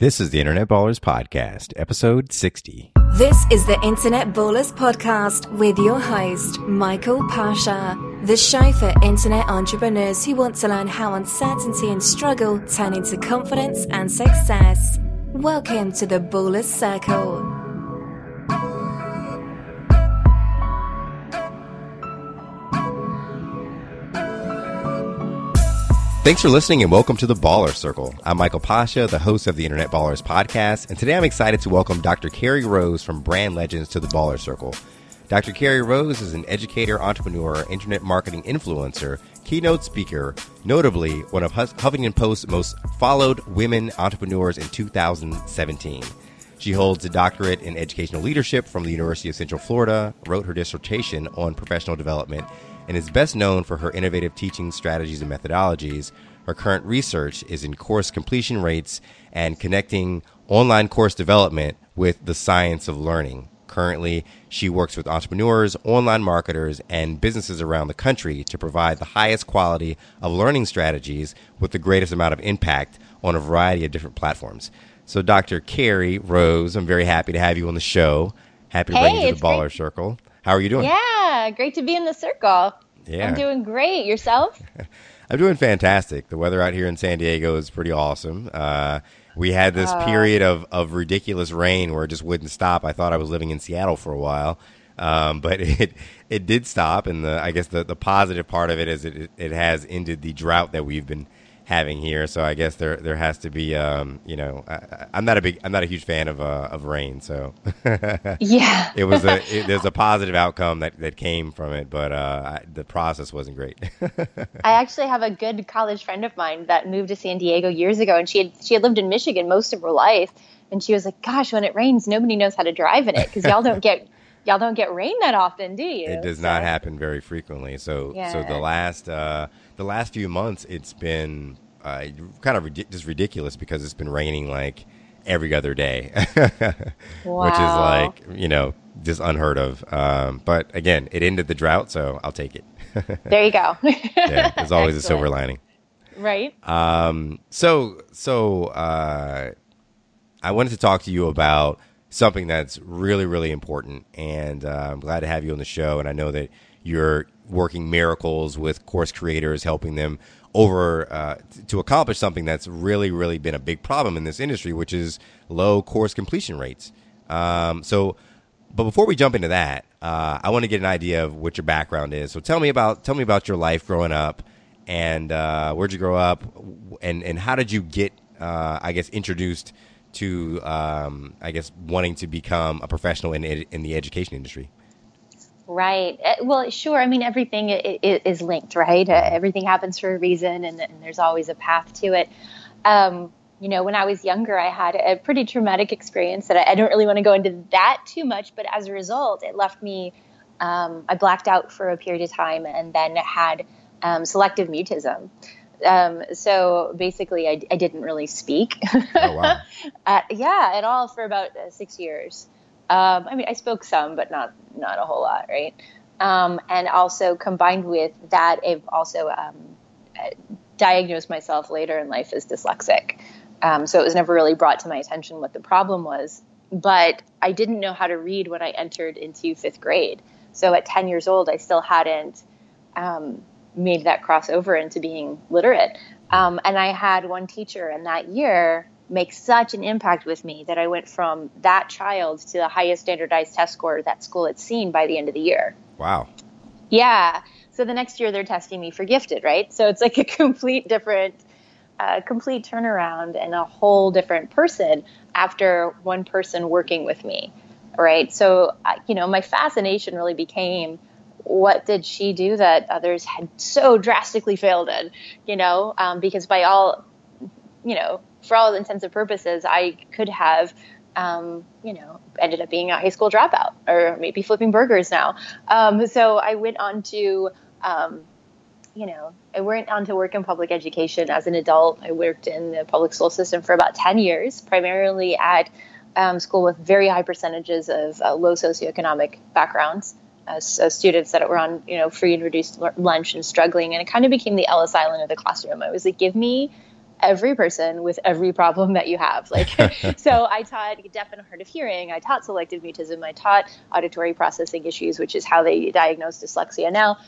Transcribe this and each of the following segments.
This is the Internet Ballers Podcast, episode 60. This is the Internet Ballers Podcast with your host, Michael Pasha, the show for internet entrepreneurs who want to learn how uncertainty and struggle turn into confidence and success. Welcome to the Ballers Circle. Thanks for listening and welcome to the Baller Circle. I'm Michael Pasha, the host of the Internet Ballers podcast, and today I'm excited to welcome Dr. Carrie Rose from Brand Legends to the Baller Circle. Dr. Carrie Rose is an educator, entrepreneur, internet marketing influencer, keynote speaker, notably one of Huffington Post's most followed women entrepreneurs in 2017. She holds a doctorate in educational leadership from the University of Central Florida, wrote her dissertation on professional development, and is best known for her innovative teaching strategies and methodologies. Her current research is in course completion rates and connecting online course development with the science of learning. Currently, she works with entrepreneurs, online marketers, and businesses around the country to provide the highest quality of learning strategies with the greatest amount of impact on a variety of different platforms. So, Dr. Carrie Rose, I'm very happy to have you on the show. Happy to hey, bring you to the Baller great. Circle. How are you doing? Yeah, great to be in the circle. Yeah. I'm doing great. Yourself? I'm doing fantastic. The weather out here in San Diego is pretty awesome. Uh, we had this Oh. period of, of ridiculous rain where it just wouldn't stop. I thought I was living in Seattle for a while, um, but it it did stop. And the I guess the, the positive part of it is it it has ended the drought that we've been having here. So I guess there there has to be um, you know I, I'm not a big I'm not a huge fan of uh, of rain. So Yeah. it was a it, there's a positive outcome that, that came from it, but uh, I, the process wasn't great. I actually have a good college friend of mine that moved to San Diego years ago, and she had she had lived in Michigan most of her life, and she was like, "Gosh, when it rains, nobody knows how to drive in it because y'all don't get y'all don't get rain that often, do you?" It does So- not happen very frequently. So, so the last uh, the last few months, it's been uh, kind of ridic- just ridiculous because it's been raining like every other day, which is like you know just unheard of. Um, but again, it ended the drought, so I'll take it. There you go. yeah, there's always a silver lining. right? Um, so, so uh, I wanted to talk to you about something that's really, really important, and uh, I'm glad to have you on the show. And I know that you're working miracles with course creators, helping them over uh, to accomplish something that's really, really been a big problem in this industry, which is low course completion rates. Um, so, but before we jump into that, uh, I want to get an idea of what your background is. So tell me about tell me about your life growing up, and uh, where'd you grow up, and and how did you get, uh, I guess, introduced to, um, I guess, wanting to become a professional in in the education industry. Right. Uh, Well, sure. I mean, everything is linked, right? Uh, everything happens for a reason, and, and there's always a path to it. Um, you know, when I was younger, I had a pretty traumatic experience that I, I don't really want to go into that too much, but as a result, it left me. Um, I blacked out for a period of time, and then had um, selective mutism. Um, so basically, I, I didn't really speak. Oh wow! uh, yeah, at all for about uh, six years. Um, I mean, I spoke some, but not not a whole lot, right? Um, and also combined with that, I've also um, diagnosed myself later in life as dyslexic. Um, so it was never really brought to my attention what the problem was. But I didn't know how to read when I entered into fifth grade. So at 10 years old, I still hadn't um, made that crossover into being literate. Um, and I had one teacher in that year make such an impact with me that I went from that child to the highest standardized test score that school had seen by the end of the year. Wow! Yeah. So the next year they're testing me for gifted, right? So it's like a complete different, uh, complete turnaround and a whole different person after one person working with me, right? So, uh, you know, my fascination really became what did she do that others had so drastically failed in, you know? Um, because by all, you know, for all intents and purposes, I could have, um, you know, ended up being a high school dropout or maybe flipping burgers now. Um, so I went on to, um, you know, I went on to work in public education as an adult. I worked in the public school system for about 10 years, primarily at um, school with very high percentages of uh, low socioeconomic backgrounds. Uh, so students that were on, you know, free and reduced lunch and struggling, and it kind of became the Ellis Island of the classroom. I was like, give me every person with every problem that you have. Like, so I taught deaf and hard of hearing. I taught selective mutism. I taught auditory processing issues, which is how they diagnose dyslexia now.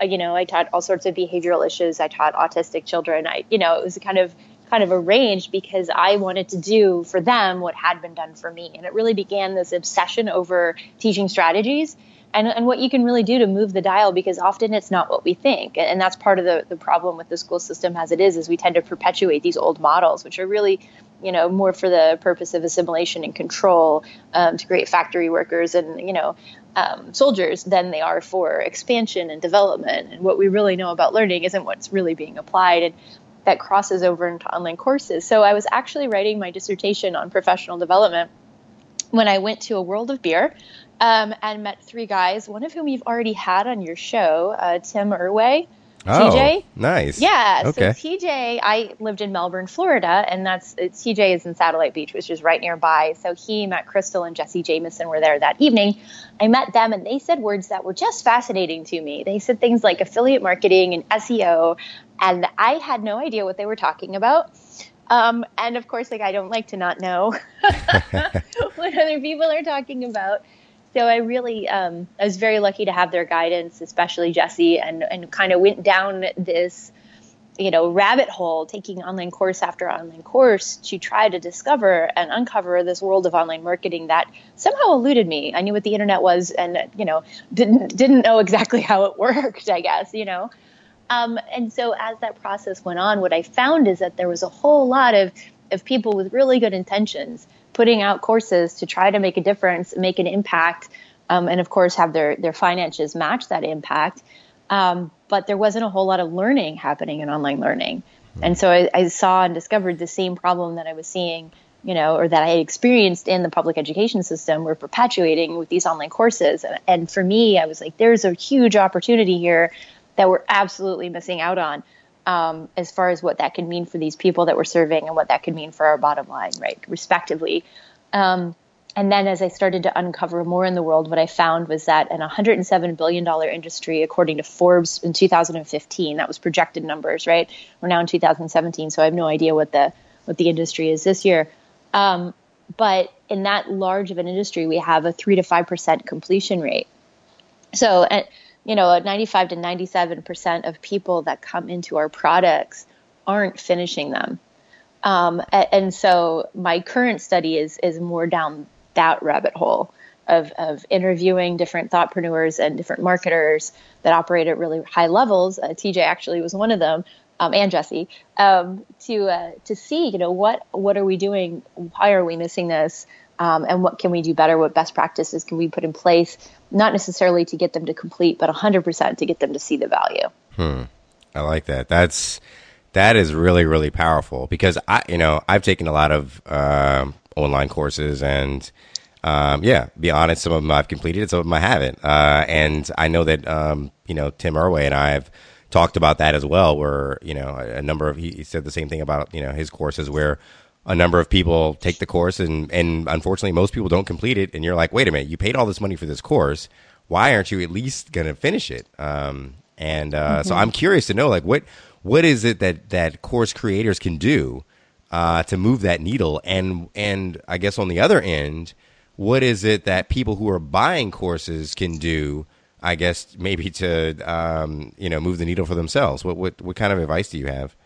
Uh, you know, I taught all sorts of behavioral issues. I taught autistic children. I, you know, it was kind of kind of arranged because I wanted to do for them what had been done for me. And it really began this obsession over teaching strategies and, and what you can really do to move the dial because often it's not what we think. And that's part of the, the problem with the school system as it is, is we tend to perpetuate these old models, which are really, you know, more for the purpose of assimilation and control um, to create factory workers and, you know, um, soldiers than they are for expansion and development. And what we really know about learning isn't what's really being applied. And that crosses over into online courses. So I was actually writing my dissertation on professional development when I went to a World of Beer um, and met three guys, one of whom you've already had on your show, uh, Tim Irway. Oh, TJ? Nice. Yeah. Okay. So TJ, I lived in Melbourne, Florida, and that's TJ is in Satellite Beach, which is right nearby. So he, met Crystal, and Jesse Jameson were there that evening. I met them, and they said words that were just fascinating to me. They said things like affiliate marketing and SEO, and I had no idea what they were talking about. Um, and of course, like I don't like to not know what other people are talking about. So I really, um, I was very lucky to have their guidance, especially Jesse, and and kind of went down this, you know, rabbit hole, taking online course after online course to try to discover and uncover this world of online marketing that somehow eluded me. I knew what the internet was, and you know, didn't didn't know exactly how it worked. I guess you know. Um, and so as that process went on, what I found is that there was a whole lot of, of people with really good intentions putting out courses to try to make a difference, make an impact, um, and of course have their, their finances match that impact. Um, but there wasn't a whole lot of learning happening in online learning. And so I, I saw and discovered the same problem that I was seeing you know, or that I had experienced in the public education system were perpetuating with these online courses. And, and, for me, I was like, there's a huge opportunity here that we're absolutely missing out on um, as far as what that could mean for these people that we're serving and what that could mean for our bottom line, right, respectively. Um, and then as I started to uncover more in the world, what I found was that an $107 billion industry, according to Forbes in 2015, that was projected numbers, right? We're now in 2017, so I have no idea what the what the industry is this year. Um, but in that large of an industry, we have a three to five percent completion rate. So, you know, 95 to 97% of people that come into our products aren't finishing them. Um, and so my current study is, is more down that rabbit hole of, of interviewing different thoughtpreneurs and different marketers that operate at really high levels. Uh, TJ actually was one of them, um, and Jesse, um, to uh, to see, you know, what what are we doing? Why are we missing this? Um, and what can we do better? What best practices can we put in place? Not necessarily to get them to complete, but 100% to get them to see the value. Hmm. I like that. That's that is really really powerful because I you know I've taken a lot of uh, online courses and um, yeah, be honest, some of them I've completed, some of them I haven't, uh, and I know that um, you know Tim Irway and I have talked about that as well. Where you know a number of he, he said the same thing about you know his courses where a number of people take the course and and unfortunately most people don't complete it. And you're like wait a minute you paid all this money for this course. Why aren't you at least going to finish it? Um, and uh, mm-hmm. so i'm curious to know like what what is it that that course creators can do uh, to move that needle? And and i guess on the other end what is it that people who are buying courses can do i guess maybe to um, you know move the needle for themselves? What what what kind of advice do you have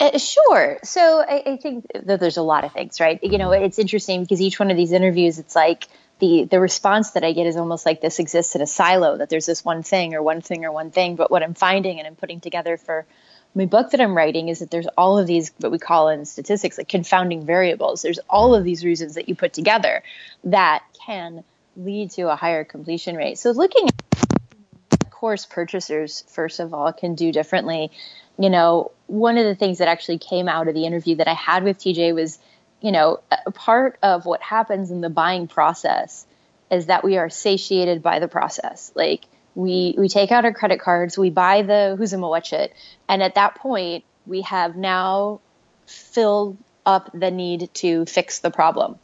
uh, sure. So I, I, think that there's a lot of things, right? You know, it's interesting because each one of these interviews, it's like the the response that I get is almost like this exists in a silo that there's this one thing or one thing or one thing. But what I'm finding and I'm putting together for my book that I'm writing is that there's all of these what we call in statistics like confounding variables. There's all of these reasons that you put together that can lead to a higher completion rate. So looking at course purchasers first of all can do differently you know, one of the things that actually came out of the interview that I had with TJ was, you know, a part of what happens in the buying process is that we are satiated by the process. Like we we take out our credit cards, we buy the Huzamawachit, and at that point we have now filled up the need to fix the problem.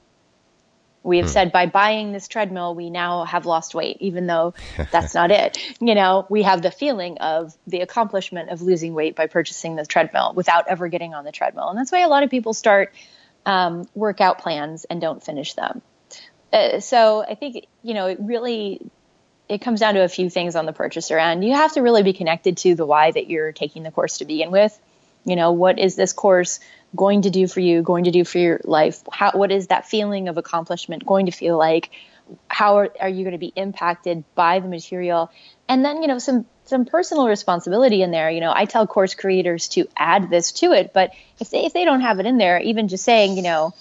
We have hmm. said by buying this treadmill, we now have lost weight, even though that's not it. You know, we have the feeling of the accomplishment of losing weight by purchasing the treadmill without ever getting on the treadmill. And that's why a lot of people start um, workout plans and don't finish them. Uh, so I think, you know, it really it comes down to a few things on the purchaser end. You have to really be connected to the why that you're taking the course to begin with. You know, what is this course going to do for you, going to do for your life? How, what is that feeling of accomplishment going to feel like? How are, are you going to be impacted by the material? And then, you know, some some personal responsibility in there. You know, I tell course creators to add this to it, but if they if they don't have it in there, even just saying, you know,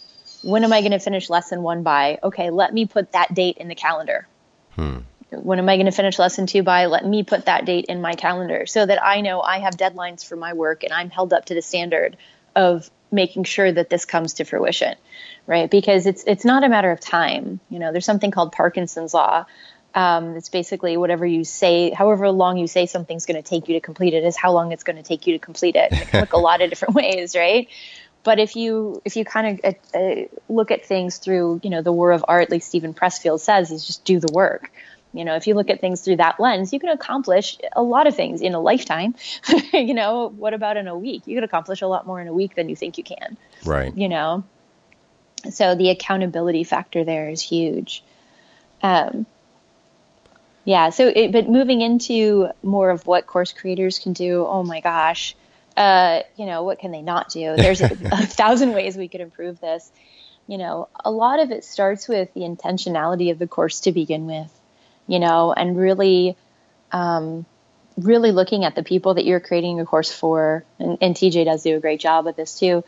when am I going to finish lesson one by? Okay, let me put that date in the calendar. Hmm when am I going to finish lesson two by? Let me put that date in my calendar so that I know I have deadlines for my work and I'm held up to the standard of making sure that this comes to fruition, right? Because it's it's not a matter of time. You know, there's something called Parkinson's law. Um, it's basically whatever you say, however long you say something's going to take you to complete it is how long it's going to take you to complete it. And it can look a lot of different ways, right? But if you if you kind of uh, uh, look at things through, you know, the war of art, like Steven Pressfield says, is just do the work you know if you look at things through that lens you can accomplish a lot of things in a lifetime. You know what about in a week? You can accomplish a lot more in a week than you think you can. Right. You know? So the accountability factor there is huge. Um, yeah so it, but moving into more of what course creators can do oh my gosh. Uh, you know what can they not do? There's a, a thousand ways we could improve this. You know a lot of it starts with the intentionality of the course to begin with you know, and really, um, really looking at the people that you're creating a course for, and, and TJ does do a great job of this too.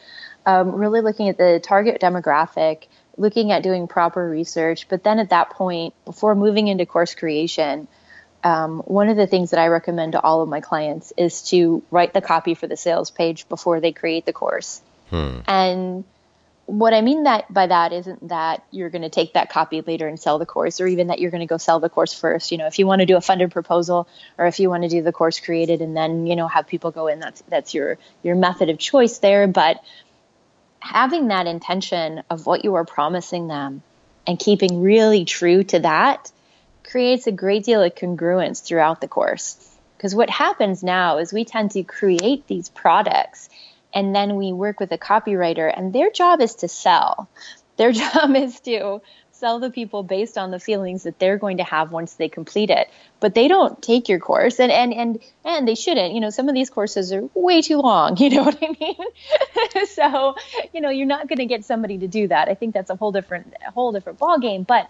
Um, really looking at the target demographic, looking at doing proper research, but then at that point, before moving into course creation, um, one of the things that I recommend to all of my clients is to write the copy for the sales page before they create the course. Hmm. And what I mean that by that isn't that you're going to take that copy later and sell the course, or even that you're going to go sell the course first. You know, if you want to do a funded proposal, or if you want to do the course created and then you know have people go in, that's that's your your method of choice there. But having that intention of what you are promising them and keeping really true to that creates a great deal of congruence throughout the course. Because what happens now is we tend to create these products and then we work with a copywriter and their job is to sell. Their job is to sell the people based on the feelings that they're going to have once they complete it. But they don't take your course and and and and they shouldn't. You know some of these courses are way too long you know what i mean? So you know you're not going to get somebody to do that. I think that's a whole different a whole different ball game but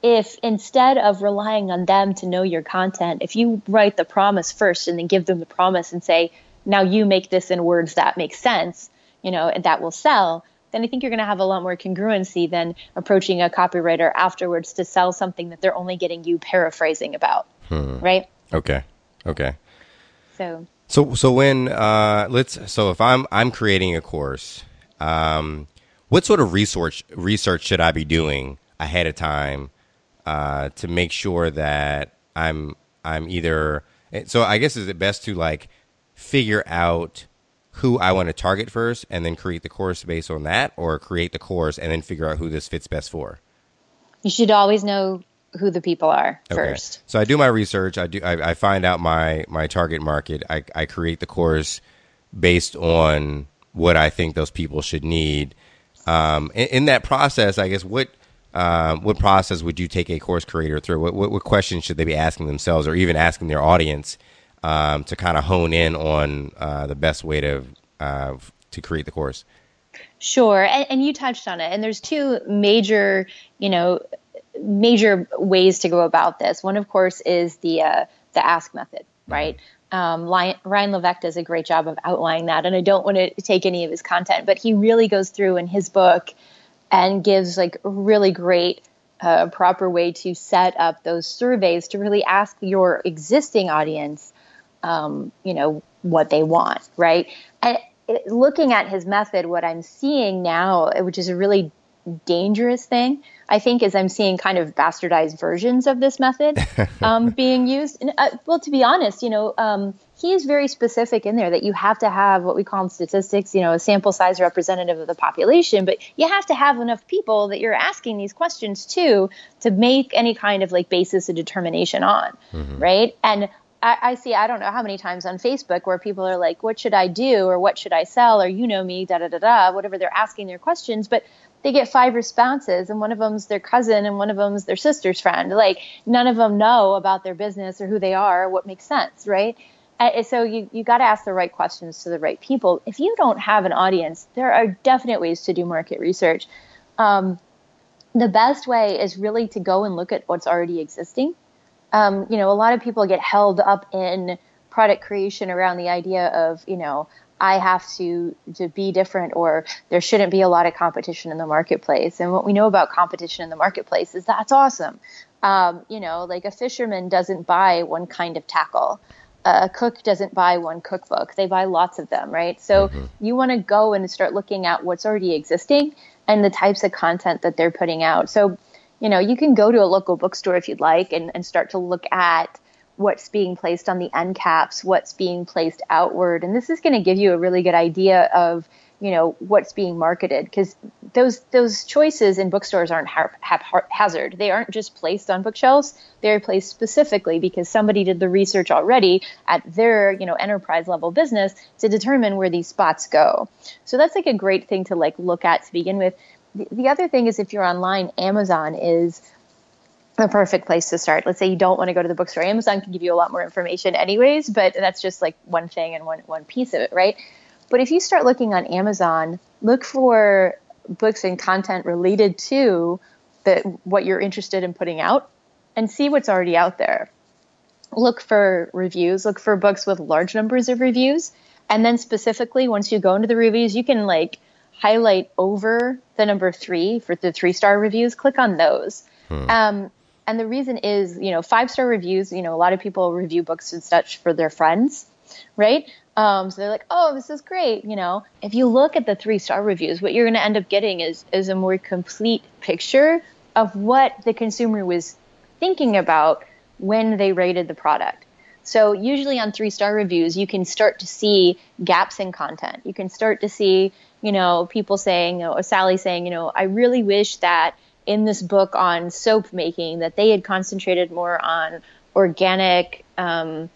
if instead of relying on them to know your content if you write the promise first and then give them the promise and say now you make this in words that make sense, you know, and that will sell, then I think you're going to have a lot more congruency than approaching a copywriter afterwards to sell something that they're only getting you paraphrasing about. Hmm. Right? Okay. Okay. So so so when uh let's so if I'm I'm creating a course, um what sort of research research should I be doing ahead of time uh to make sure that I'm I'm either so I guess is it best to like figure out who I want to target first and then create the course based on that or create the course and then figure out who this fits best for? You should always know who the people are okay. first. So I do my research. I do. I, I find out my my target market. I, I create the course based on what I think those people should need. Um, in, in, that process, I guess what um, what process would you take a course creator through? What, what, what questions should they be asking themselves, or even asking their audience um, to kind of hone in on uh, the best way to uh, to create the course. Sure, and, and, you touched on it. And there's two major, you know, major ways to go about this. One, of course, is the uh, the ask method, mm-hmm. right? Um, Ryan Levesque does a great job of outlining that, and I don't want to take any of his content, but he really goes through in his book and gives like really great uh, proper way to set up those surveys to really ask your existing audience um, you know, what they want, right? And looking at his method, what I'm seeing now, which is a really dangerous thing, I think, is I'm seeing kind of bastardized versions of this method um, being used. And, uh, well, to be honest, you know, um, is very specific in there that you have to have what we call in statistics, you know, a sample size representative of the population, but you have to have enough people that you're asking these questions to to make any kind of like basis of determination on, mm-hmm. right? And I, I, see, I don't know how many times on Facebook where people are like, what should I do? Or what should I sell? Or you know me, da da da da, whatever they're asking their questions. But they get five responses, and one of them's their cousin, and one of them's their sister's friend. Like, none of them know about their business or who they are, or what makes sense, right? And so you, you got to ask the right questions to the right people. If you don't have an audience, there are definite ways to do market research. Um, the best way is really to go and look at what's already existing um, you know, a lot of people get held up in product creation around the idea of, you know, I have to to be different or there shouldn't be a lot of competition in the marketplace. And what we know about competition in the marketplace is that's awesome. Um, you know, like a fisherman doesn't buy one kind of tackle. A cook doesn't buy one cookbook. They buy lots of them, right? So mm-hmm. you want to go and start looking at what's already existing and the types of content that they're putting out. So you know, you can go to a local bookstore if you'd like and, and start to look at what's being placed on the end caps, what's being placed outward. And this is going to give you a really good idea of, you know, what's being marketed because those those choices in bookstores aren't haphazard. They aren't just placed on bookshelves. They're placed specifically because somebody did the research already at their, you know, enterprise level business to determine where these spots go. So that's like a great thing to like look at to begin with the, other thing is if you're online, Amazon is the perfect place to start. Let's say you don't want to go to the bookstore. Amazon can give you a lot more information anyways, but that's just like one thing and one, one piece of it, right? But if you start looking on Amazon, look for books and content related to the, what you're interested in putting out and see what's already out there. Look for reviews, look for books with large numbers of reviews. And then specifically, once you go into the reviews, you can like highlight over the number three for the three star reviews, click on those. Hmm. Um, and the reason is, you know, five star reviews, you know, a lot of people review books and such for their friends, right? Um, so they're like, oh, this is great. You know, if you look at the three star reviews, what you're going to end up getting is, is a more complete picture of what the consumer was thinking about when they rated the product. So usually on three star reviews, you can start to see gaps in content. You can start to see, you know, people saying, or Sally saying, you know, I really wish that in this book on soap making that they had concentrated more on organic, um,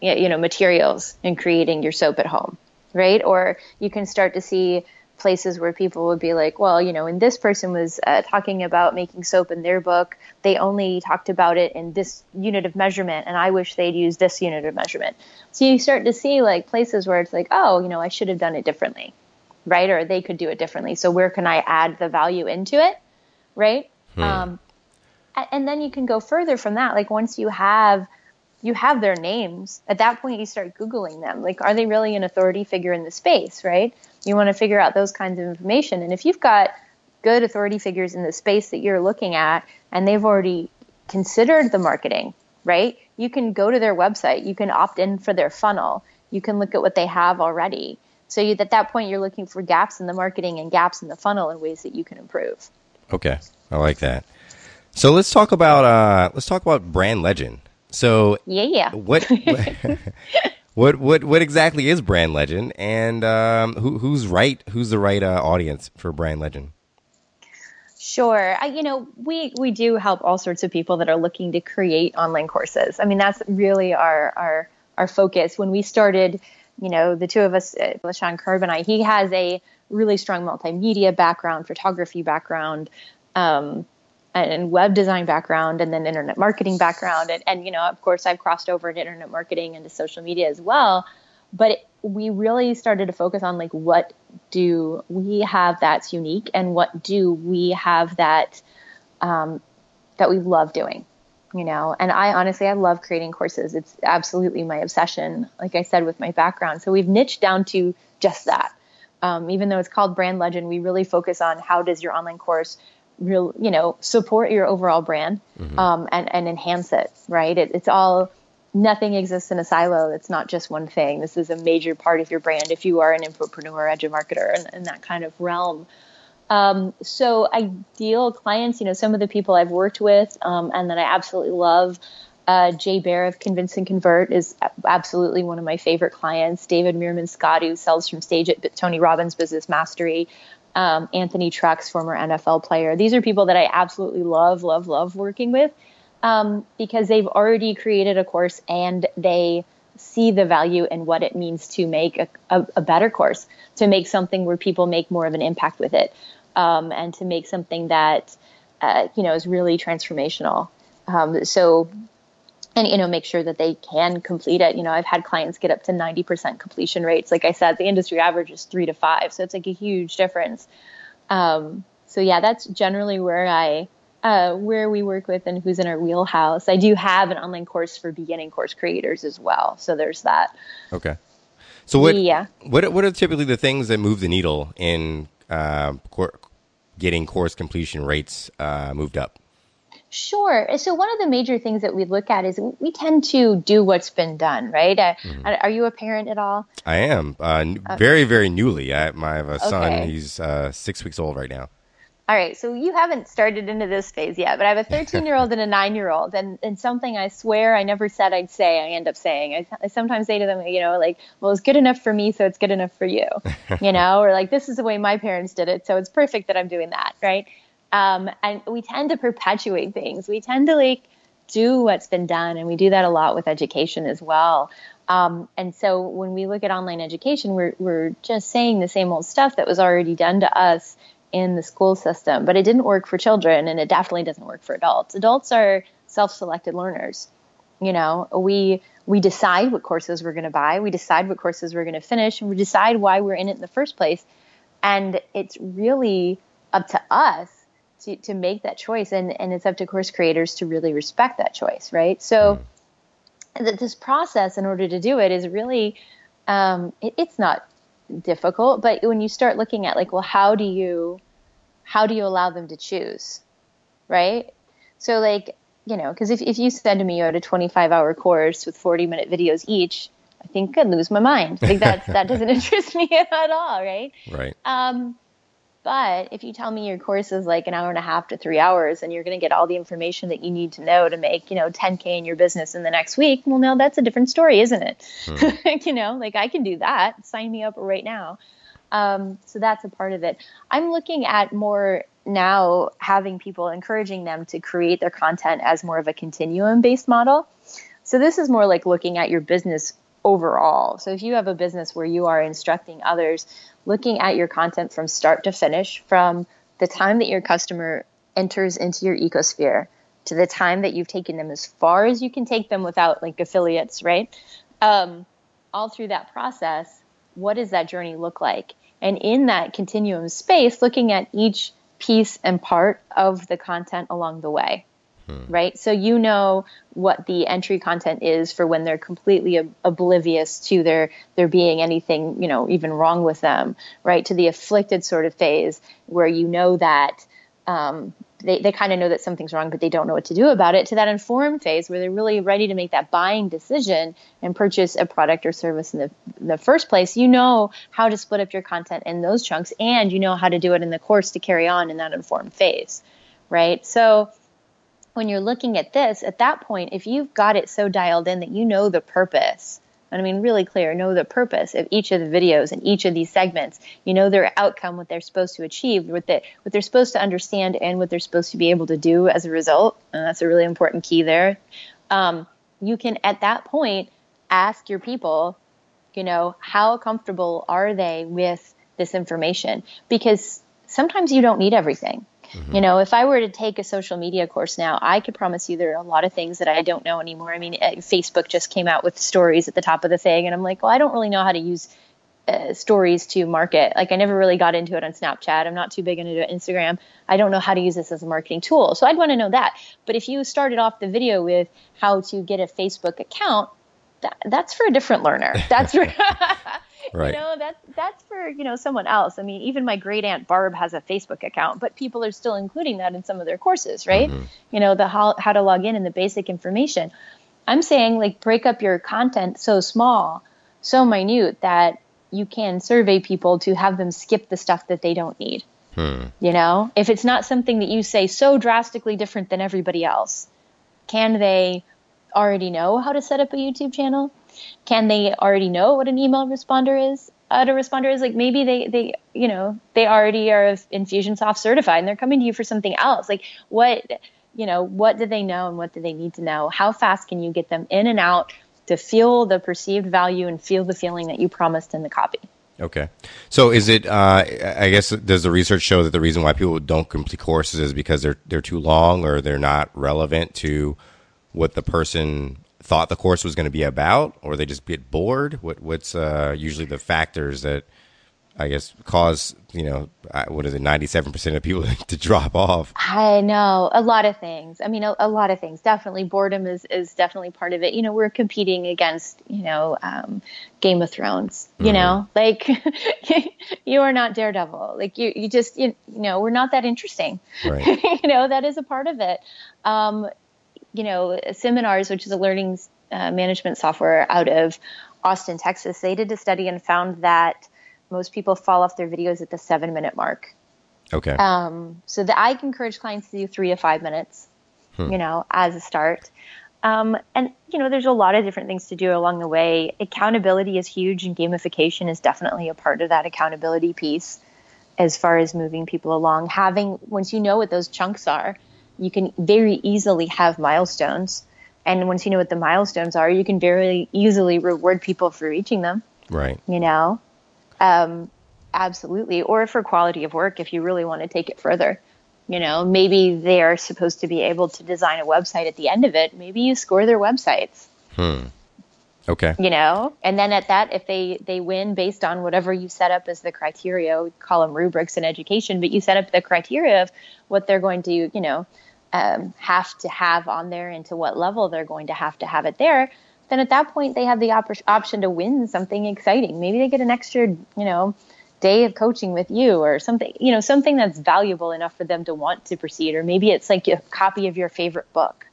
you know, materials in creating your soap at home, right? Or you can start to see places where people would be like, well, you know, and this person was uh, talking about making soap in their book, they only talked about it in this unit of measurement, and I wish they'd use this unit of measurement. So you start to see like places where it's like, oh, you know, I should have done it differently, right? Or they could do it differently. So where can I add the value into it, right? Hmm. Um, and then you can go further from that. Like once you have you have their names at that point you start googling them like are they really an authority figure in the space right you want to figure out those kinds of information and if you've got good authority figures in the space that you're looking at and they've already considered the marketing right you can go to their website you can opt in for their funnel you can look at what they have already so you, at that point you're looking for gaps in the marketing and gaps in the funnel and ways that you can improve okay i like that so let's talk about uh, let's talk about brand legend so yeah, yeah. what what what what exactly is brand legend, and um, who, who's right? Who's the right uh, audience for brand legend? Sure. I, you know, we we do help all sorts of people that are looking to create online courses. I mean, that's really our our our focus. When we started, you know, the two of us, uh, LaShawn Curb and I, he has a really strong multimedia background, photography background. Um, and web design background and then internet marketing background and, and you know of course i've crossed over into internet marketing into social media as well but it, we really started to focus on like what do we have that's unique and what do we have that um, that we love doing you know? And i honestly i love creating courses. It's absolutely my obsession like i said with my background. So we've niched down to just that. Um, even though it's called brand legend we really focus on how does your online course real you know support your overall brand mm-hmm. um, and and enhance it right? It, it's all nothing exists in a silo. It's not just one thing. This is a major part of your brand if you are an infopreneur edge marketer and, and that kind of realm um, so ideal clients you know some of the people i've worked with um, and that i absolutely love Uh, Jay Baer of Convince and Convert is absolutely one of my favorite clients. David Meerman Scott, who sells from stage at Tony Robbins Business Mastery. Um, Anthony Trucks, former NFL player. These are people that I absolutely love, love, love working with um, because they've already created a course and they see the value and what it means to make a, a, a, better course, to make something where people make more of an impact with it, um, and to make something that uh, you know is really transformational. Um, so, and you know, make sure that they can complete it. You know, I've had clients get up to ninety percent completion rates. Like I said, the industry average is three to five, so it's like a huge difference. Um, so yeah, that's generally where I uh, where we work with and who's in our wheelhouse. I do have an online course for beginning course creators as well. So there's that. Okay. So what? Yeah. What What are typically the things that move the needle in uh, cor- getting course completion rates uh, moved up? Sure. So one of the major things that we look at is we tend to do what's been done, right? Uh, mm-hmm. Are you a parent at all? I am. Uh, very, very newly. I, I have a son. Okay. He's uh, six weeks old right now. All right, so you haven't started into this phase yet, but I have a 13 year old and a nine year old, and, and something I swear I never said I'd say, I end up saying. I, I sometimes say to them, you know, like, well, it's good enough for me, so it's good enough for you, you know, or like, this is the way my parents did it, so it's perfect that I'm doing that, right? Um, and we tend to perpetuate things. We tend to like do what's been done, and we do that a lot with education as well. Um, and so when we look at online education, we're, we're just saying the same old stuff that was already done to us in the school system, but it didn't work for children and it definitely doesn't work for adults. Adults are self-selected learners. You know, we we decide what courses we're going to buy, we decide what courses we're going to finish, and we decide why we're in it in the first place. And it's really up to us to, to make that choice and, and it's up to course creators to really respect that choice, right? So mm. this process in order to do it is really um, it, it's not difficult but when you start looking at like well how do you how do you allow them to choose right? So like you know because if, if you said to me you had a 25 hour course with 40 minute videos each i think i'd lose my mind. Like that that doesn't interest me at all right? Right. Um but if you tell me your course is like an hour and a half to three hours and you're going to get all the information that you need to know to make, you know, 10K in your business in the next week, well, now that's a different story, isn't it? Hmm. you know, like I can do that. Sign me up right now. Um, so that's a part of it. I'm looking at more now having people encouraging them to create their content as more of a continuum based model. So this is more like looking at your business overall. So if you have a business where you are instructing others, looking at your content from start to finish, from the time that your customer enters into your ecosphere to the time that you've taken them as far as you can take them without like affiliates, right? Um, all through that process, what does that journey look like? And in that continuum space, looking at each piece and part of the content along the way. Hmm. right? So you know what the entry content is for when they're completely ob- oblivious to their there being anything you know even wrong with them, right? To the afflicted sort of phase where you know that. Um, they, they kind of know that something's wrong, but they don't know what to do about it, to that informed phase where they're really ready to make that buying decision and purchase a product or service in the, in the first place. You know how to split up your content in those chunks, and you know how to do it in the course to carry on in that informed phase, right? So when you're looking at this, at that point, if you've got it so dialed in that you know the purpose, and I mean really clear, know the purpose of each of the videos and each of these segments, you know their outcome, what they're supposed to achieve, what, they, what they're supposed to understand, and what they're supposed to be able to do as a result. And that's a really important key there. Um, you can, at that point, ask your people, you know, how comfortable are they with this information? Because sometimes you don't need everything. Mm-hmm. You know, if I were to take a social media course now, I could promise you there are a lot of things that I don't know anymore. I mean, eh, Facebook just came out with stories at the top of the thing, and I'm like, well, I don't really know how to use uh, stories to market. Like, I never really got into it on Snapchat. I'm not too big into Instagram. I don't know how to use this as a marketing tool. So I'd want to know that. But if you started off the video with how to get a Facebook account, that, that's for a different learner. That's for Right. You know, that's that's for, you know, someone else. I mean, even my great aunt Barb has a Facebook account, but people are still including that in some of their courses, right? Mm-hmm. You know, the how, how to log in and the basic information. I'm saying like break up your content so small, so minute that you can survey people to have them skip the stuff that they don't need. Hmm. You know, if it's not something that you say so drastically different than everybody else, can they already know how to set up a YouTube channel? Can they already know what an email responder is? Autoresponder is like maybe they they you know they already are Infusionsoft certified and they're coming to you for something else. Like what you know what do they know and what do they need to know? How fast can you get them in and out to feel the perceived value and feel the feeling that you promised in the copy? Okay. So is it? Uh, I guess does the research show that the reason why people don't complete courses is because they're they're too long or they're not relevant to what the person thought the course was going to be about, or they just get bored? What what's uh, usually the factors that I guess cause you know what is it ninety seven percent of people to drop off? I know a lot of things. I mean, a, a, lot of things. Definitely, boredom is is definitely part of it. You know, we're competing against you know um, Game of Thrones. You mm-hmm. know, like you are not Daredevil. Like you you just you, you know we're not that interesting. Right. you know that is a part of it. Um, you know, Seminars, which is a learning uh, management software out of Austin, Texas, they did a study and found that most people fall off their videos at the seven minute mark. Okay. Um, so that I encourage clients to do three to five minutes, hmm. you know, as a start. Um, and you know, there's a lot of different things to do along the way. Accountability is huge, and gamification is definitely a part of that accountability piece. As far as moving people along, having once you know what those chunks are, you can very easily have milestones. And once you know what the milestones are, you can very easily reward people for reaching them. Right. You know, um, absolutely. Or for quality of work, if you really want to take it further. You know, maybe they are supposed to be able to design a website at the end of it. Maybe you score their websites. Hmm. Okay. You know, and then at that, if they they win based on whatever you set up as the criteria, we call them rubrics in education, but you set up the criteria of what they're going to, you know, um, have to have on there and to what level they're going to have to have it there, then at that point they have the op- option to win something exciting. Maybe they get an extra, you know, day of coaching with you or something, you know, something that's valuable enough for them to want to proceed. Or maybe it's like a copy of your favorite book,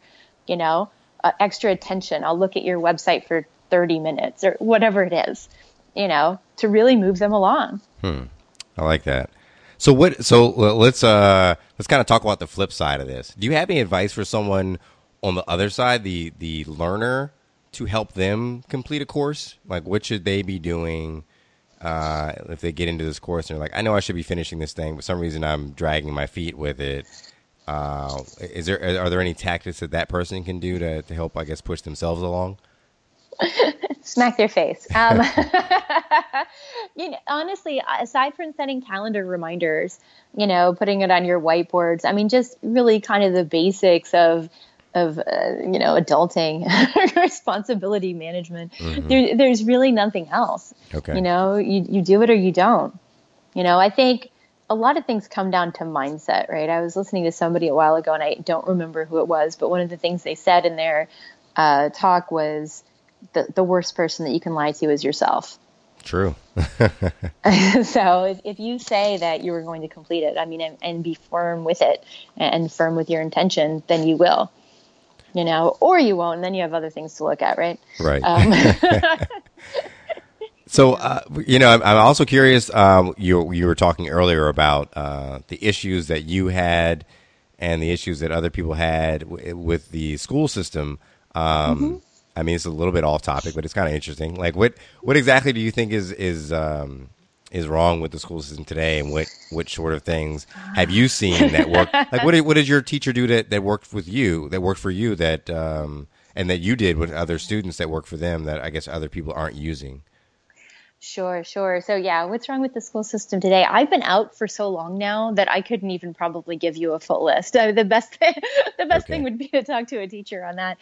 you know, uh, extra attention. I'll look at your website for 30 minutes or whatever it is, you know, to really move them along. Hmm. I like that. So what? So let's uh let's kind of talk about the flip side of this. Do you have any advice for someone on the other side, the the learner, to help them complete a course? Like, what should they be doing uh, if they get into this course and they're like, I know I should be finishing this thing, but some reason I'm dragging my feet with it. Uh, is there are there any tactics that that person can do to to help, I guess, push themselves along? Smack their face. Um, you know, honestly, aside from setting calendar reminders, you know, putting it on your whiteboards, I mean, just really kind of the basics of of uh, you know adulting responsibility management. Mm-hmm. there, there's really nothing else. Okay. You know you, you do it or you don't. You know i think a lot of things come down to mindset right? I was listening to somebody a while ago and i don't remember who it was but one of the things they said in their uh, talk was the, the worst person that you can lie to is yourself True. so if, if, you say that you are going to complete it, I mean, and, and, be firm with it and firm with your intention, then you will, you know, or you won't, and then you have other things to look at, right? Right. Um, so, uh, you know, I'm, I'm also curious. Um, you you were talking earlier about uh, the issues that you had and the issues that other people had w- with the school system. Um, mm-hmm I mean, it's a little bit off topic, but it's kind of interesting. Like, what what exactly do you think is is um, is wrong with the school system today, and what what sort of things have you seen that work? like, what did, what did your teacher do that that worked with you, that worked for you, that um, and that you did with other students that work for them that I guess other people aren't using? Sure, sure. So yeah, what's wrong with the school system today? I've been out for so long now that I couldn't even probably give you a full list. Uh, the best thing, the best okay. thing would be to talk to a teacher on that.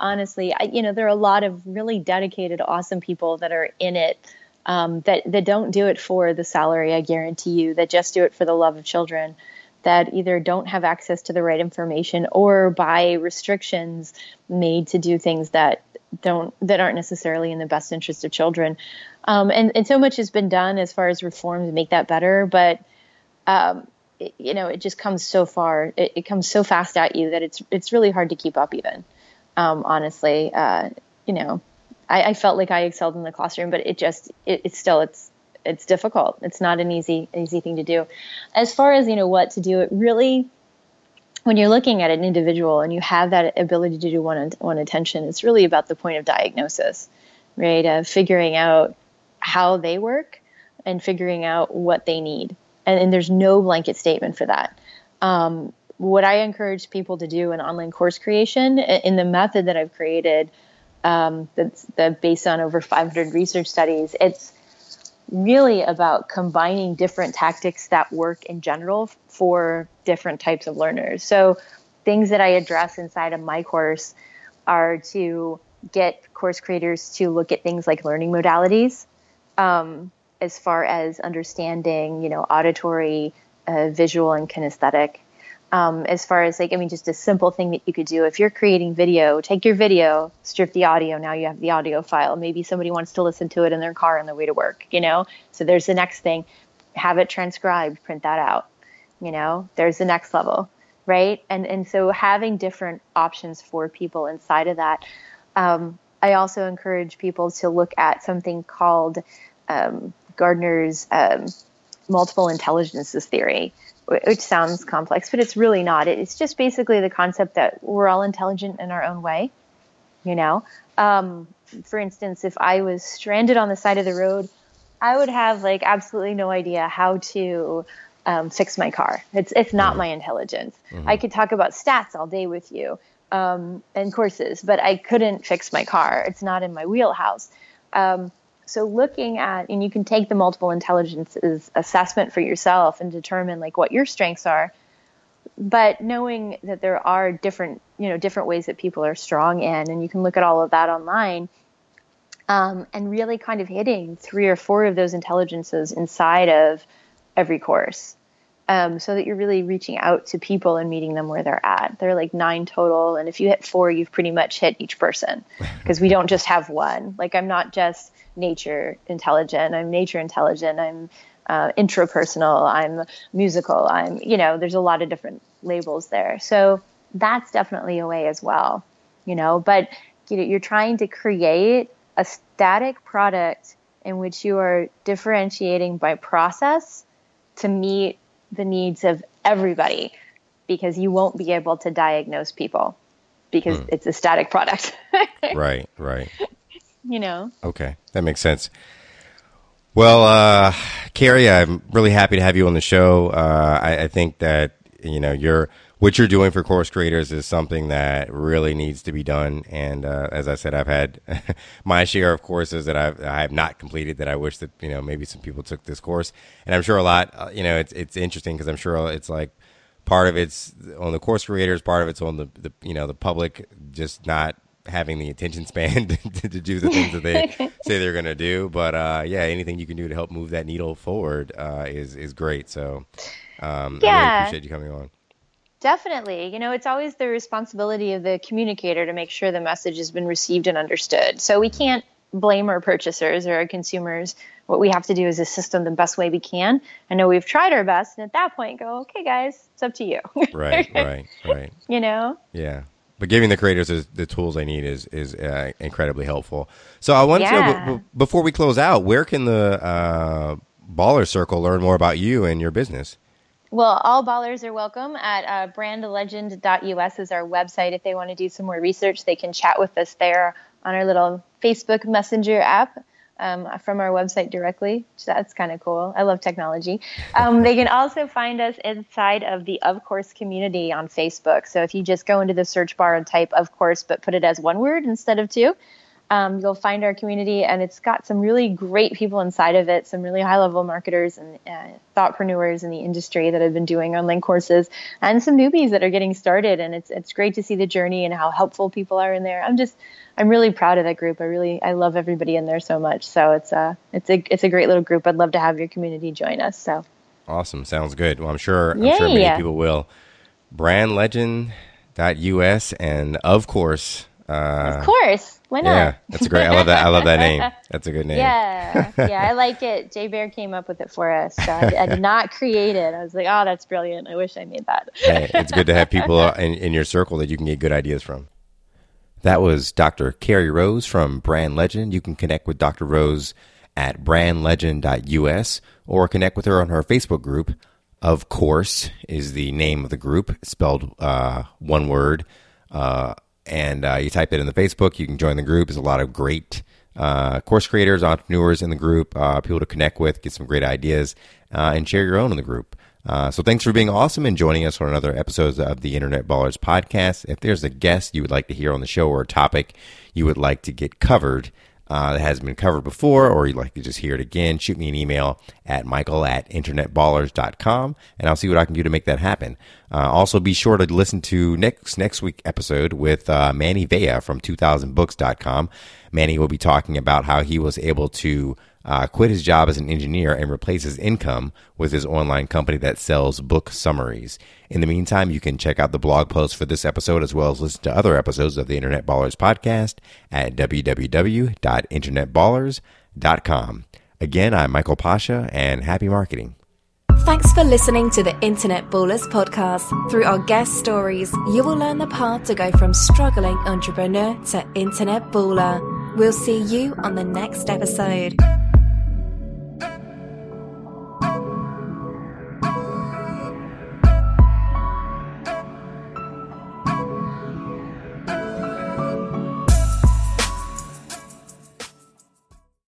Honestly, I, you know, there are a lot of really dedicated, awesome people that are in it um, that that don't do it for the salary. I guarantee you, that just do it for the love of children. That either don't have access to the right information or by restrictions made to do things that don't that aren't necessarily in the best interest of children. Um, and and so much has been done as far as reform to make that better, but um, it, you know it just comes so far. It, it, comes so fast at you that it's it's really hard to keep up. Even um, honestly, uh, you know, I, I, felt like I excelled in the classroom, but it just it, it's still it's it's difficult. It's not an easy easy thing to do. As far as you know what to do, it really when you're looking at an individual and you have that ability to do one one attention, it's really about the point of diagnosis, right? Of figuring out how they work and figuring out what they need. And, and there's no blanket statement for that. Um, what I encourage people to do in online course creation, in the method that I've created, um, that's, that based on over 500 research studies, it's really about combining different tactics that work in general for different types of learners. So, things that I address inside of my course are to get course creators to look at things like learning modalities, um, as far as understanding, you know, auditory, uh, visual, and kinesthetic. Um, as far as like, I mean, just a simple thing that you could do. If you're creating video, take your video, strip the audio. Now you have the audio file. Maybe somebody wants to listen to it in their car on their way to work, you know? So there's the next thing. Have it transcribed, print that out. You know, there's the next level, right? And and so having different options for people inside of that. Um, I also encourage people to look at something called um, Gardner's um, multiple intelligences theory, which sounds complex, but it's really not. It's just basically the concept that we're all intelligent in our own way. You know, um, for instance, if I was stranded on the side of the road, I would have like absolutely no idea how to um, fix my car. It's it's not mm-hmm. my intelligence. Mm-hmm. I could talk about stats all day with you um, and courses, but I couldn't fix my car. It's not in my wheelhouse. Um, so looking at, and you can take the multiple intelligences assessment for yourself and determine like what your strengths are. But knowing that there are different, you know, different ways that people are strong in, and you can look at all of that online, um, and really kind of hitting three or four of those intelligences inside of every course um, so that you're really reaching out to people and meeting them where they're at. There are like nine total, and if you hit four, you've pretty much hit each person because we don't just have one. Like I'm not just nature intelligent. I'm nature intelligent. I'm uh, intrapersonal. I'm musical. I'm you know. There's a lot of different labels there. So that's definitely a way as well. You know, but you know, you're trying to create a static product in which you are differentiating by process to meet the needs of everybody because you won't be able to diagnose people because hmm. it's a static product. right, right. You know. Okay, that makes sense. Well, uh, Carrie, I'm really happy to have you on the show. Uh, I, I think that you know you're what you're doing for course creators is something that really needs to be done. And uh, as I said, I've had my share of courses that I've I have not completed that I wish that you know maybe some people took this course. And I'm sure a lot. Uh, you know, it's it's interesting because I'm sure it's like part of it's on the course creators, part of it's on the, the you know the public just not having the attention span to, to do the things that they say they're going to do. But uh, yeah, anything you can do to help move that needle forward uh, is is great. So um, yeah. I really appreciate you coming on. Definitely. You know, it's always the responsibility of the communicator to make sure the message has been received and understood. So we can't blame our purchasers or our consumers. What we have to do is assist them the best way we can. I know we've tried our best, and at that point, go, okay, guys, it's up to you. right, right, right. You know? Yeah. But giving the creators the tools they need is is uh, incredibly helpful. So I want yeah. to, b- before we close out, where can the uh, Baller Circle learn more about you and your business? Well, all ballers are welcome at uh, brandlegend.us is our website. If they want to do some more research, they can chat with us there on our little Facebook Messenger app um, from our website directly. So that's kind of cool. I love technology. Um, they can also find us inside of the Of Course community on Facebook. So if you just go into the search bar and type Of Course, but put it as one word instead of two, um, you'll find our community, and it's got some really great people inside of it, some really high level marketers and uh, thoughtpreneurs in the industry that have been doing online courses, and some newbies that are getting started. And it's it's great to see the journey and how helpful people are in there. I'm just I'm really proud of that group. I really I love everybody in there so much. So it's a it's a it's a great little group. I'd love to have your community join us. So awesome, sounds good. Well, I'm sure I'm sure many people will. Brandlegend.us and of course. Uh, of course why not? Yeah, that's great. I love that. I love that name. That's a good name. Yeah, yeah, I like it. Jay Baer came up with it for us. So I, I, did not create it. I was like, oh, that's brilliant. I wish I made that. hey, it's good to have people in, in your circle that you can get good ideas from. That was Dr. Carrie Rose from Brand Legend. You can connect with Dr. Rose at brandlegend.us or connect with her on her Facebook group, of course, is the name of the group, spelled uh, one word. Uh, and uh, you type it in the Facebook, you can join the group. There's a lot of great uh, course creators, entrepreneurs in the group, uh, people to connect with, get some great ideas, uh, and share your own in the group. Uh, so thanks for being awesome and joining us on another episode of the Internet Ballers podcast. If there's a guest you would like to hear on the show or a topic you would like to get covered, uh, that has been covered before, or you'd like to just hear it again, shoot me an email at michael at internetballers.com, and I'll see what I can do to make that happen. Uh, also, be sure to listen to next next week episode with uh, Manny Vea from 2000books.com. Manny will be talking about how he was able to uh, quit his job as an engineer and replace his income with his online company that sells book summaries. In the meantime, you can check out the blog post for this episode as well as listen to other episodes of the Internet Ballers podcast at www.internetballers.com. Again, I'm Michael Pasha and happy marketing. Thanks for listening to the Internet Ballers podcast. Through our guest stories, you will learn the path to go from struggling entrepreneur to internet baller. We'll see you on the next episode.